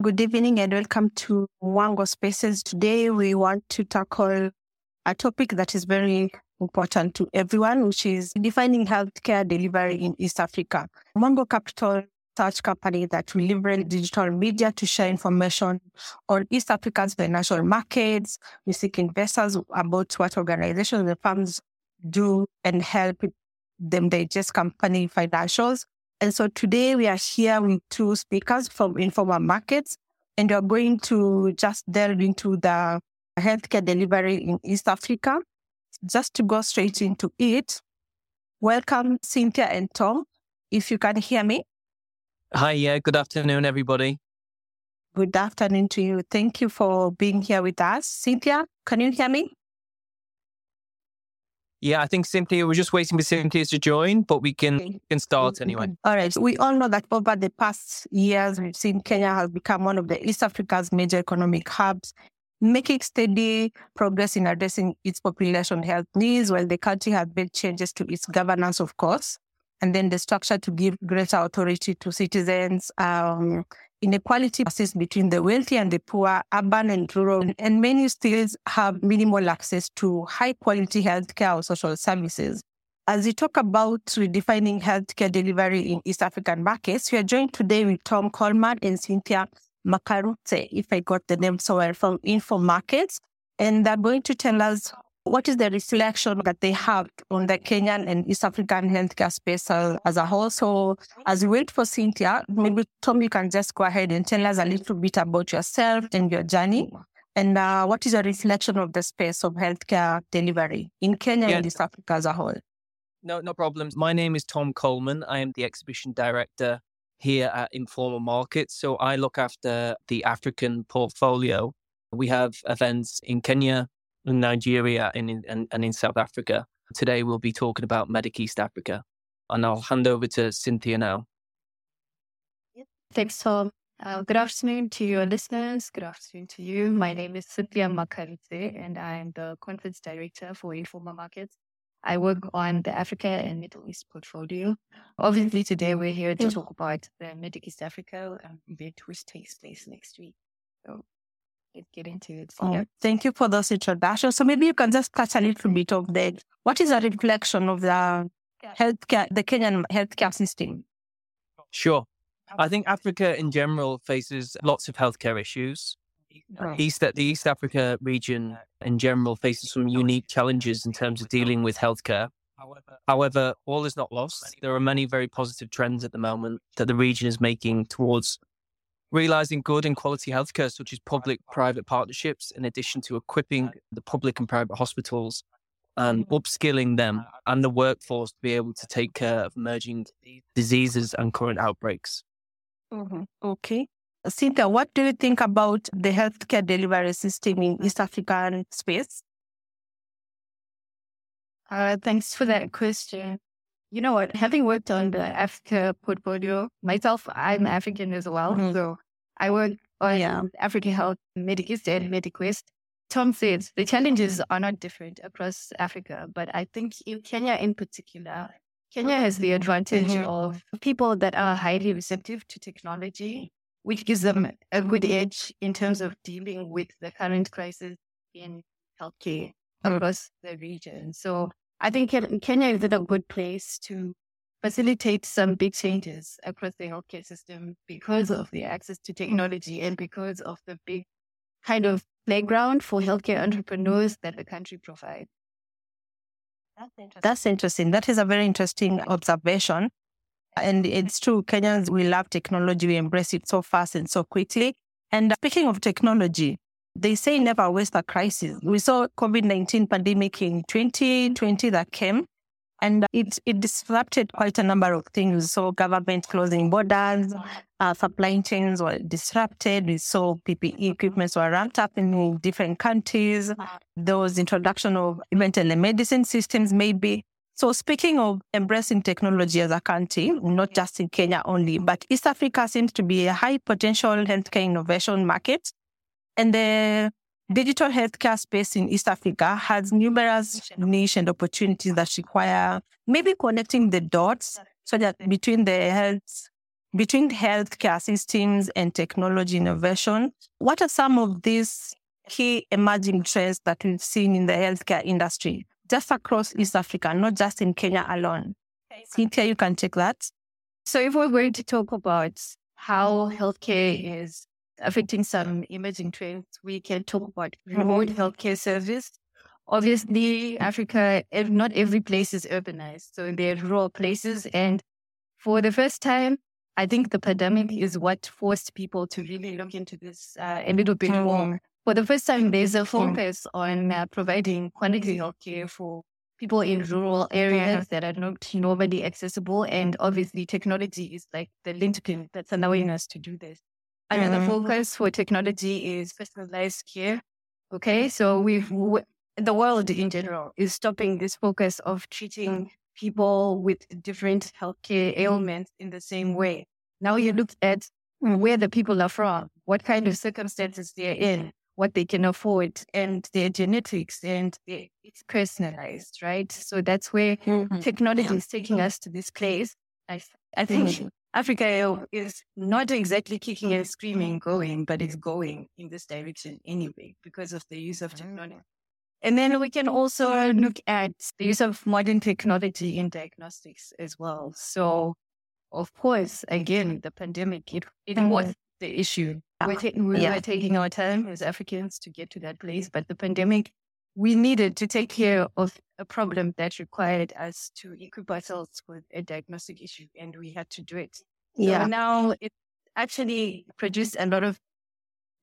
Good evening and welcome to Mwango Spaces. Today we want to tackle a topic that is very important to everyone, which is defining healthcare delivery in East Africa. Mwango Capital search company that will leverage digital media to share information on East Africa's financial markets. We seek investors about what organizations and firms do and help them digest company financials. And so today we are here with two speakers from Informa Markets, and we're going to just delve into the healthcare delivery in East Africa. Just to go straight into it, welcome Cynthia and Tom. If you can hear me. Hi, yeah, good afternoon, everybody. Good afternoon to you. Thank you for being here with us. Cynthia, can you hear me? Yeah, I think Cynthia, we're just waiting for Cynthia to join, but we can, can start mm-hmm. anyway. All right. So We all know that over the past years, we've seen Kenya has become one of the East Africa's major economic hubs, making steady progress in addressing its population health needs, while the country has made changes to its governance, of course, and then the structure to give greater authority to citizens, um, inequality persists between the wealthy and the poor, urban and rural, and many still have minimal access to high quality healthcare or social services. As we talk about redefining healthcare delivery in East African markets, we are joined today with Tom Coleman and Cynthia Makarutse, if I got the name so from Info Markets. And they're going to tell us what is the reflection that they have on the Kenyan and East African healthcare space as a whole? So, as we wait for Cynthia, maybe Tom, you can just go ahead and tell us a little bit about yourself and your journey. And uh, what is a reflection of the space of healthcare delivery in Kenya yeah. and East Africa as a whole? No, no problems. My name is Tom Coleman. I am the exhibition director here at Informa Markets. So I look after the African portfolio. We have events in Kenya, in Nigeria and in, and, and in South Africa. Today we'll be talking about Medic East Africa. And I'll hand over to Cynthia now. Thanks, Tom. Uh, good afternoon to your listeners. Good afternoon to you. My name is Cynthia Makarutse, and I'm the conference director for Informa Markets. I work on the Africa and Middle East portfolio. Obviously, today we're here to talk about the Medic East Africa event, which takes place next week. So get into it. Oh, yeah. Thank you for those introductions. So maybe you can just touch a little bit of that. What is a reflection of the healthcare, the Kenyan healthcare system? Sure. I think Africa in general faces lots of healthcare issues. East the East Africa region in general faces some unique challenges in terms of dealing with healthcare. However, all is not lost. There are many very positive trends at the moment that the region is making towards realizing good and quality healthcare, such as public private partnerships, in addition to equipping the public and private hospitals and upskilling them and the workforce to be able to take care of emerging diseases and current outbreaks. Mm-hmm. Okay. Cynthia, what do you think about the healthcare delivery system in East African space? Uh, thanks for that question. You know what? Having worked on the Africa portfolio myself, I'm African as well. Mm-hmm. So I work on yeah. African Health, Medic East, and Medic West. Tom said the challenges are not different across Africa, but I think in Kenya in particular, Kenya has the advantage mm-hmm. of people that are highly receptive to technology, which gives them a good edge in terms of dealing with the current crisis in healthcare across the region. So I think Kenya is in a good place to facilitate some big changes across the healthcare system because of the access to technology and because of the big kind of playground for healthcare entrepreneurs that the country provides. That's interesting. That's interesting. That is a very interesting observation. And it's true, Kenyans, we love technology. We embrace it so fast and so quickly. And speaking of technology, they say never waste a crisis. We saw COVID-19 pandemic in 2020 that came and it, it disrupted quite a number of things. So government closing borders, uh, supply chains were disrupted. We saw PPE equipments were ramped up in different countries. There was introduction of even telemedicine systems maybe. So speaking of embracing technology as a country, not just in Kenya only, but East Africa seems to be a high potential healthcare innovation market. And the digital healthcare space in East Africa has numerous niche and opportunities that require maybe connecting the dots so that between the health between healthcare systems and technology innovation. What are some of these key emerging trends that we've seen in the healthcare industry, just across East Africa, not just in Kenya alone? Cynthia, you can take that. So, if we're going to talk about how healthcare is affecting some emerging trends, we can talk about remote healthcare service. Obviously, Africa, not every place is urbanized. So there are rural places. And for the first time, I think the pandemic is what forced people to really look into this uh, a little bit more. For the first time, there's a focus on uh, providing quality healthcare for people in rural areas that are not normally accessible. And obviously, technology is like the linchpin that's allowing us to do this. Another mm-hmm. focus for technology is personalized care. Okay, so we've the world in general is stopping this focus of treating people with different healthcare ailments in the same way. Now you look at where the people are from, what kind of circumstances they're in, what they can afford, and their genetics, and it's personalized, right? So that's where mm-hmm. technology is taking us to this place. I, I think mm-hmm. Africa is not exactly kicking and screaming going, but it's going in this direction anyway because of the use of technology. And then we can also look at the use of modern technology in diagnostics as well. So, of course, again, the pandemic, it, it mm-hmm. was the issue. We're, ta- we yeah. were taking our time as Africans to get to that place, but the pandemic, we needed to take care of a problem that required us to equip ourselves with a diagnostic issue, and we had to do it. Yeah. So now it actually produced a lot of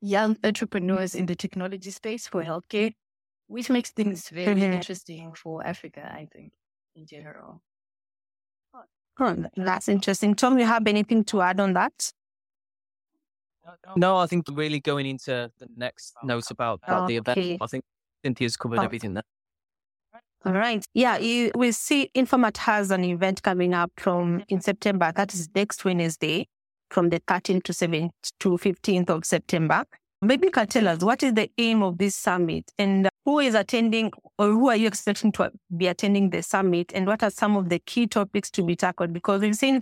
young entrepreneurs in the technology space for healthcare which makes things very mm-hmm. interesting for Africa, I think, in general. Oh, that's interesting. Tom, you have anything to add on that? No, I think really going into the next notes about, about okay. the event, I think Cynthia's covered oh. everything there. All right. Yeah, you will see Informa has an event coming up from mm-hmm. in September. That is next Wednesday from the 13th to 7th to 15th of September. Maybe you can tell us what is the aim of this summit and uh, who is attending or who are you expecting to be attending the summit and what are some of the key topics to be tackled? Because we've seen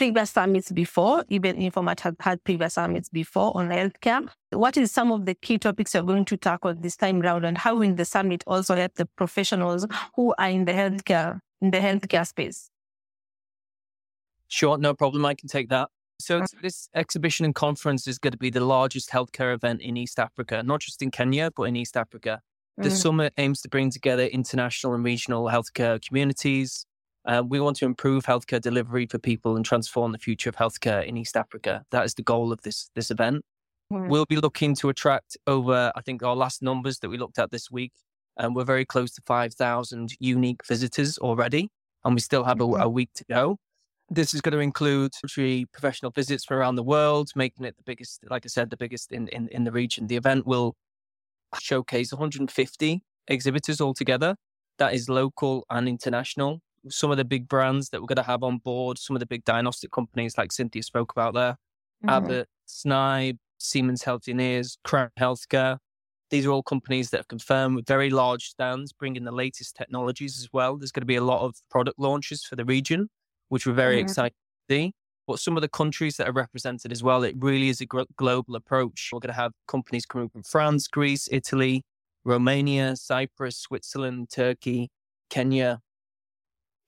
previous summits before, even Informa has had previous summits before on healthcare. What is some of the key topics you're going to tackle this time around and how will the summit also help the professionals who are in the healthcare in the healthcare space? Sure, no problem. I can take that. So this exhibition and conference is going to be the largest healthcare event in East Africa, not just in Kenya, but in East Africa. The mm. summit aims to bring together international and regional healthcare communities. Uh, we want to improve healthcare delivery for people and transform the future of healthcare in East Africa. That is the goal of this this event. Mm. We'll be looking to attract over, I think, our last numbers that we looked at this week, and we're very close to five thousand unique visitors already, and we still have a, a week to go. This is going to include professional visits from around the world, making it the biggest, like I said, the biggest in, in, in the region. The event will showcase 150 exhibitors altogether. That is local and international. Some of the big brands that we're going to have on board, some of the big diagnostic companies like Cynthia spoke about there, mm-hmm. Abbott, Snibe, Siemens Healthineers, Crown Healthcare. These are all companies that have confirmed with very large stands, bringing the latest technologies as well. There's going to be a lot of product launches for the region which we're very mm-hmm. excited to see. But some of the countries that are represented as well, it really is a global approach. We're going to have companies coming from France, Greece, Italy, Romania, Cyprus, Switzerland, Turkey, Kenya,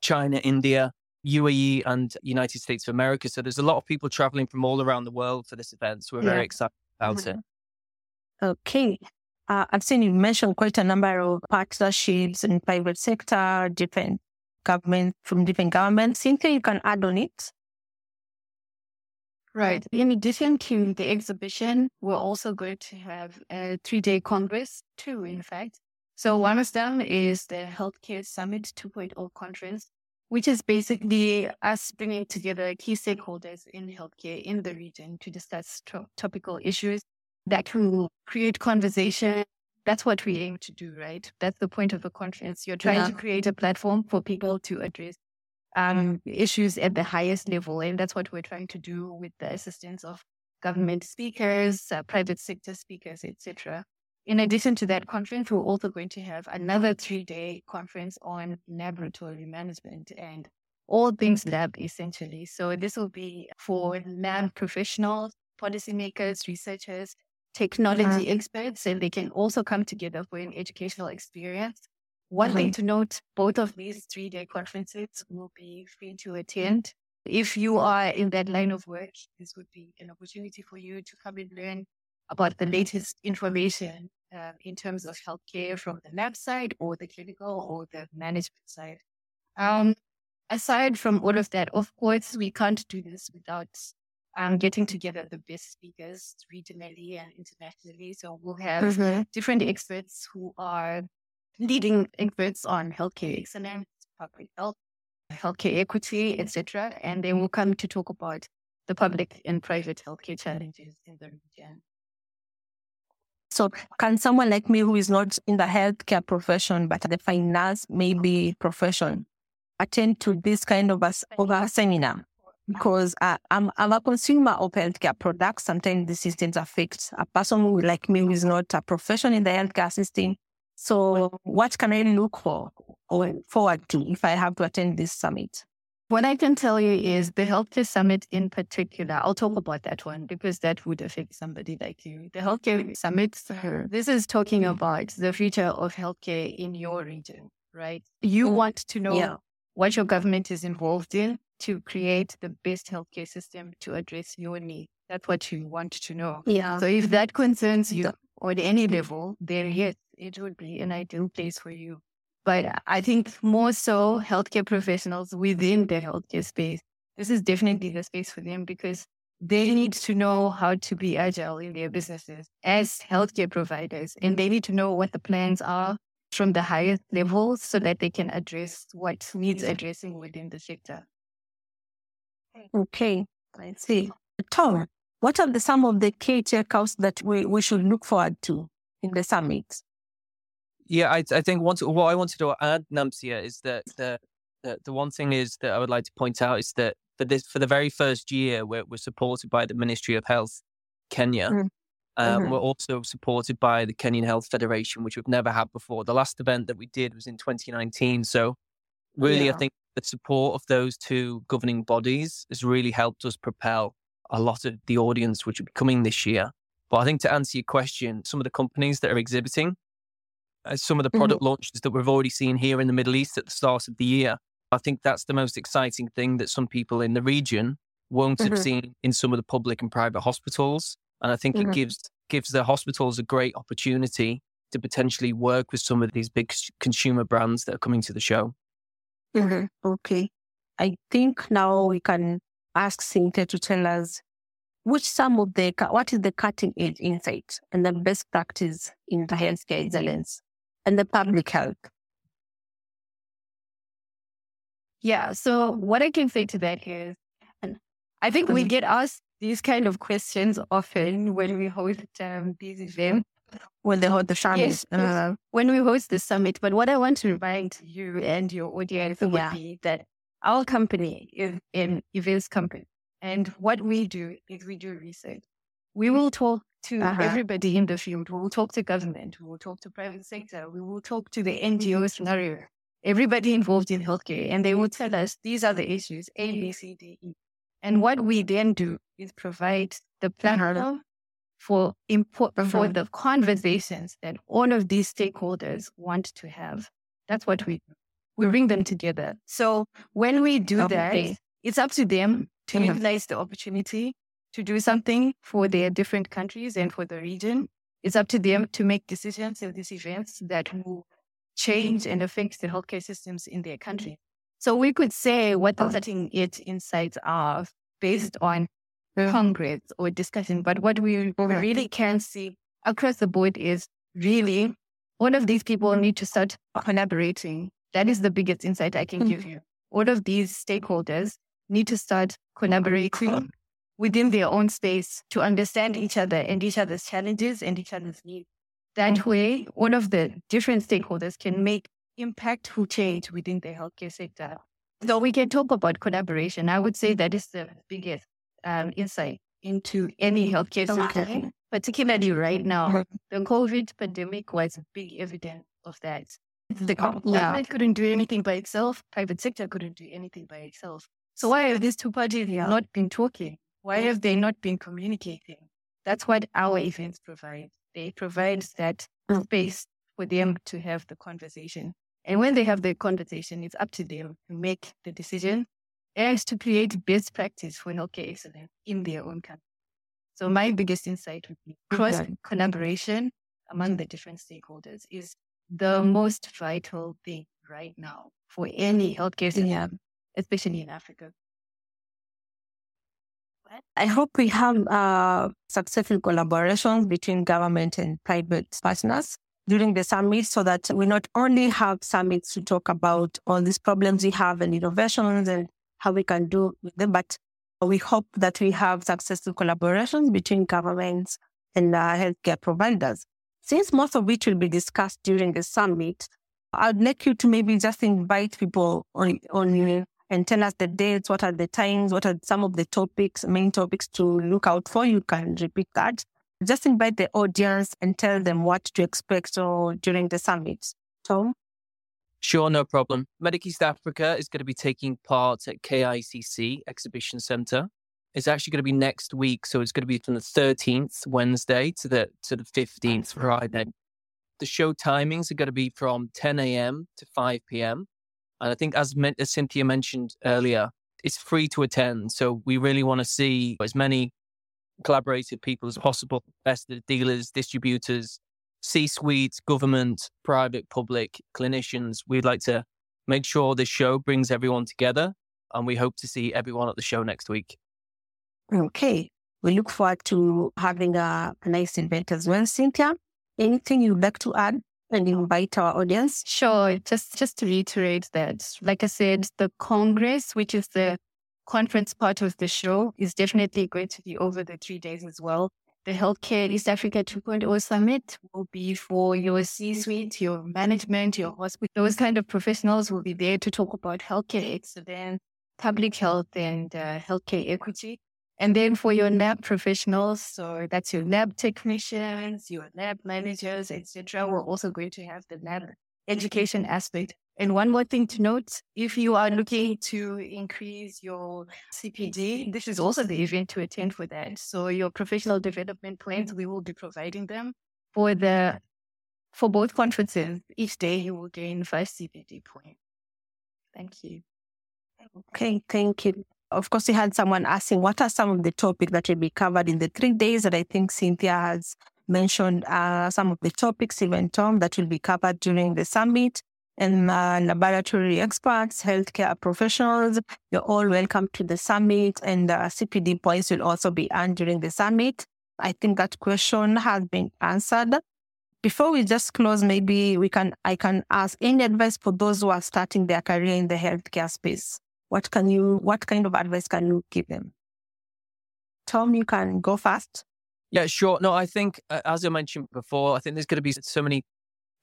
China, India, UAE, and United States of America. So there's a lot of people traveling from all around the world for this event. So we're yeah. very excited about mm-hmm. it. Okay. Uh, I've seen you mention quite a number of partnerships in private sector, different government from different governments. Cynthia, you can add on it. Right. In addition to the exhibition, we're also going to have a three day congress, two, in fact. So one of them is the Healthcare Summit 2.0 conference, which is basically us bringing together key stakeholders in healthcare in the region to discuss to- topical issues that will create conversation that's what we aim to do, right? That's the point of the conference. You're trying yeah. to create a platform for people to address um, issues at the highest level. And that's what we're trying to do with the assistance of government speakers, uh, private sector speakers, etc. In addition to that conference, we're also going to have another three day conference on laboratory management and all things lab essentially. So this will be for lab professionals, policymakers, researchers, technology uh-huh. experts, and they can also come together for an educational experience. One thing to note, both of these three day conferences will be free to attend. If you are in that line of work, this would be an opportunity for you to come and learn about the latest information uh, in terms of healthcare from the lab side or the clinical or the management side. Um, aside from all of that, of course, we can't do this without um, getting together the best speakers regionally and internationally. So we'll have mm-hmm. different experts who are leading experts on healthcare excellence, public health, healthcare equity, etc. And they will come to talk about the public and private healthcare challenges in the region. So, can someone like me who is not in the healthcare profession but the finance maybe profession attend to this kind of a, of a seminar? Because uh, I'm, I'm a consumer of healthcare products. Sometimes the systems affect a person who, like me who is not a profession in the healthcare system. So, what can I look for or forward to if I have to attend this summit? What I can tell you is the Healthcare Summit in particular, I'll talk about that one because that would affect somebody like you. The Healthcare Summit, this is talking about the future of healthcare in your region, right? You mm. want to know yeah. what your government is involved in to create the best healthcare system to address your needs. That's what you want to know. Yeah. So if that concerns you on any level, then yes, it would be an ideal place for you. But I think more so healthcare professionals within the healthcare space. This is definitely the space for them because they need to know how to be agile in their businesses as healthcare providers. And they need to know what the plans are from the highest levels so that they can address what needs addressing within the sector. Okay, I see. Tom, what are the, some of the key checkouts that we, we should look forward to in the summit? Yeah, I, I think what I wanted to add, Namsia, is that the, the, the one thing is that I would like to point out is that for this for the very first year, we're, we're supported by the Ministry of Health, Kenya. Mm. Uh, mm-hmm. We're also supported by the Kenyan Health Federation, which we've never had before. The last event that we did was in 2019. So, really, yeah. I think the support of those two governing bodies has really helped us propel a lot of the audience which will be coming this year. But I think to answer your question, some of the companies that are exhibiting as some of the product mm-hmm. launches that we've already seen here in the Middle East at the start of the year. I think that's the most exciting thing that some people in the region won't mm-hmm. have seen in some of the public and private hospitals. And I think mm-hmm. it gives gives the hospitals a great opportunity to potentially work with some of these big consumer brands that are coming to the show. Mm-hmm. Okay. I think now we can ask Cynthia to tell us which some of the, what is the cutting edge insight and the best practice in the healthcare excellence and the public health. Yeah. So what I can say to that is, and I think we mm-hmm. get asked these kind of questions often when we host um, these events. When they hold the summit. Yes, uh, when we host the summit. But what I want to remind you and your audience yeah. would be that our company is an events company. And what we do is we do research. We will talk to uh-huh. everybody in the field. We will talk to government. We will talk to private sector. We will talk to the NGO scenario. Everybody involved in healthcare, and they will tell us these are the issues A, B, C, D, E. And what we then do is provide the platform for import for uh-huh. the conversations that all of these stakeholders want to have. That's what we do. We bring them together. So when we do okay. that, it's up to them to utilize the opportunity to do something for their different countries and for the region. It's up to them to make decisions at these events that will change and affect the healthcare systems in their country. So we could say what the cutting it insights are based on Congress or discussion. But what we really can see across the board is really all of these people need to start collaborating. That is the biggest insight I can give hmm. you. All of these stakeholders need to start collaborating within their own space to understand each other and each other's challenges and each other's needs. That mm-hmm. way, all of the different stakeholders can make impactful change within the healthcare sector. So we can talk about collaboration. I would say that is the biggest um, insight into any healthcare system, particularly right now. Mm-hmm. The COVID pandemic was big evidence of that. The government yeah. couldn't do anything by itself. Private sector couldn't do anything by itself. So why have these two parties not been talking? Why have they not been communicating? That's what our events provide. They provide that mm. space for them to have the conversation. And when they have the conversation, it's up to them to make the decision as to create best practice for healthcare excellence in their own country. So my biggest insight would be cross collaboration among the different stakeholders is the most vital thing right now for any healthcare system, especially in Africa. I hope we have successful collaborations between government and private partners during the summit so that we not only have summits to talk about all these problems we have and innovations and how we can do with them, but we hope that we have successful collaborations between governments and uh, healthcare providers. Since most of which will be discussed during the summit, I'd like you to maybe just invite people on, on and tell us the dates, what are the times, what are some of the topics, main topics to look out for. You can repeat that. Just invite the audience and tell them what to expect so, during the summit. Tom? Sure, no problem. Medic East Africa is going to be taking part at KICC Exhibition Centre. It's actually going to be next week, so it's going to be from the 13th Wednesday to the to the 15th Friday. The show timings are going to be from 10 a.m. to 5 p.m. And I think, as, as Cynthia mentioned earlier, it's free to attend. So we really want to see as many collaborative people as possible, best dealers, distributors, C suite, government, private, public, clinicians. We'd like to make sure this show brings everyone together. And we hope to see everyone at the show next week. Okay. We look forward to having a, a nice event as well. Cynthia, anything you'd like to add and invite our audience? Sure. Just just to reiterate that, like I said, the Congress, which is the conference part of the show, is definitely going to be over the three days as well. The Healthcare East Africa 2.0 Summit will be for your C suite, your management, your hospital. Those kind of professionals will be there to talk about healthcare excellence, public health, and uh, healthcare equity. And then for your lab professionals, so that's your lab technicians, your lab managers, etc. We're also going to have the lab education aspect and one more thing to note, if you are looking to increase your CPD, this is also the event to attend for that. So your professional development plans, we will be providing them for the for both conferences. Each day you will gain five CPD points. Thank you. Okay, thank you. Of course, you had someone asking what are some of the topics that will be covered in the three days that I think Cynthia has mentioned uh, some of the topics, even Tom, that will be covered during the summit and uh, laboratory experts, healthcare professionals. You're all welcome to the summit, and uh, CPD points will also be earned during the summit. I think that question has been answered. Before we just close, maybe we can I can ask any advice for those who are starting their career in the healthcare space. What can you what kind of advice can you give them? Tom, you can go first. Yeah, sure. No, I think, uh, as I mentioned before, I think there's going to be so many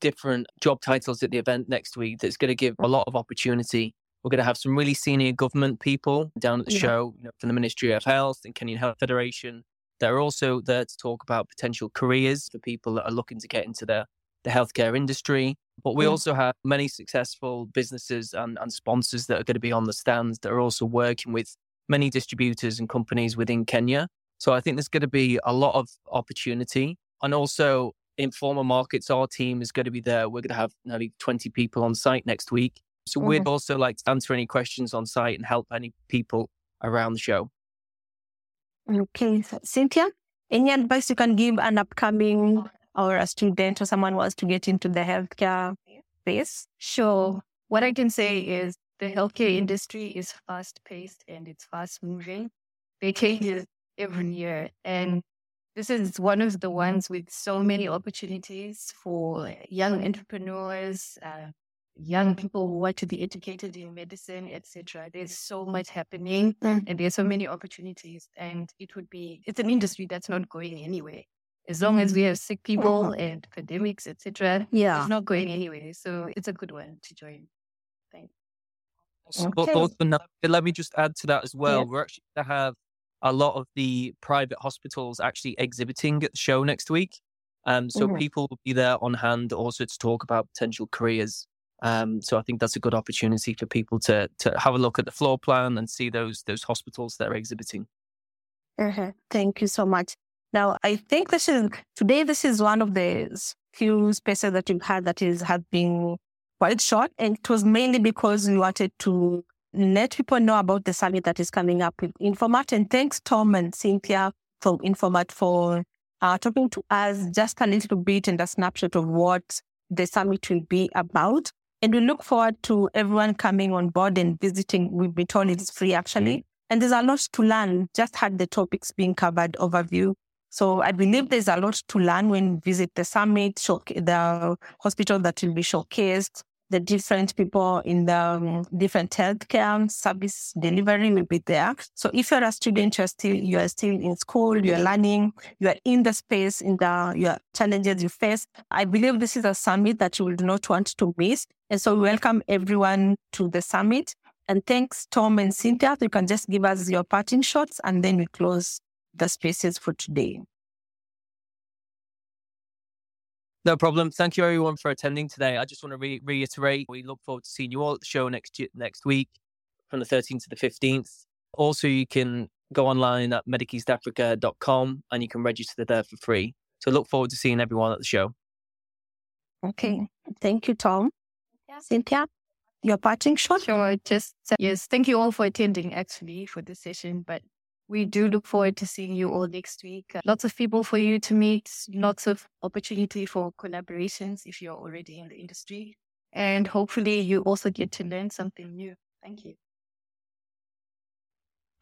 different job titles at the event next week that's going to give a lot of opportunity. We're going to have some really senior government people down at the yeah. show you know, from the Ministry of Health and Kenyan Health Federation. They're also there to talk about potential careers for people that are looking to get into the, the healthcare industry. But we yeah. also have many successful businesses and, and sponsors that are going to be on the stands that are also working with many distributors and companies within Kenya. So I think there's going to be a lot of opportunity. And also, Informa Markets, our team is going to be there. We're going to have nearly 20 people on site next week. So mm-hmm. we'd also like to answer any questions on site and help any people around the show. Okay. Cynthia, any advice you can give an upcoming or a student or someone wants to get into the healthcare space? Sure. What I can say is the healthcare industry is fast paced and it's fast moving. They change every year. And this is one of the ones with so many opportunities for young entrepreneurs, uh, young people who want to be educated in medicine, etc. There's so much happening, mm. and there's so many opportunities, and it would be it's an industry that's not going anywhere. As long as we have sick people and pandemics, etc., yeah, it's not going anywhere. So it's a good one to join. Thanks. Okay. let me just add to that as well. Yeah. We're actually going to have a lot of the private hospitals actually exhibiting at the show next week. Um, so mm-hmm. people will be there on hand also to talk about potential careers Um, so I think that's a good opportunity for people to to have a look at the floor plan and see those those hospitals that are exhibiting. Uh-huh. Thank you so much. Now, I think this is today. This is one of the few spaces that you've had that is have been quite short, and it was mainly because we wanted to let people know about the summit that is coming up with Informa. And thanks, Tom and Cynthia from Informa for uh, talking to us just a little bit and a snapshot of what the summit will be about. And we look forward to everyone coming on board and visiting. We've been told it's free actually. And there's a lot to learn. Just had the topics being covered overview. So I believe there's a lot to learn when you visit the summit, the hospital that will be showcased, the different people in the um, different healthcare service delivery will be there. So if you're a student, you're still you are still in school, you're learning, you are in the space, in the your challenges you face. I believe this is a summit that you will not want to miss. And so we welcome everyone to the summit. And thanks, Tom and Cynthia. You can just give us your parting shots and then we close the spaces for today. No problem. Thank you everyone for attending today. I just want to re- reiterate we look forward to seeing you all at the show next next week from the 13th to the 15th. Also, you can go online at mediceastafrica.com and you can register there for free. So look forward to seeing everyone at the show. Okay. Thank you, Tom. Yeah. Cynthia, your parting shot? Sure. Just, uh, yes, thank you all for attending actually for this session. But we do look forward to seeing you all next week. Uh, lots of people for you to meet, lots of opportunity for collaborations if you're already in the industry. And hopefully you also get to learn something new. Thank you.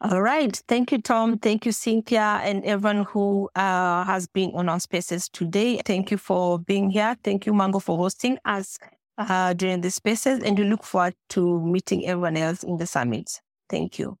All right. Thank you, Tom. Thank you, Cynthia, and everyone who uh, has been on our spaces today. Thank you for being here. Thank you, Mwango, for hosting us uh, during the spaces. And we look forward to meeting everyone else in the summit. Thank you.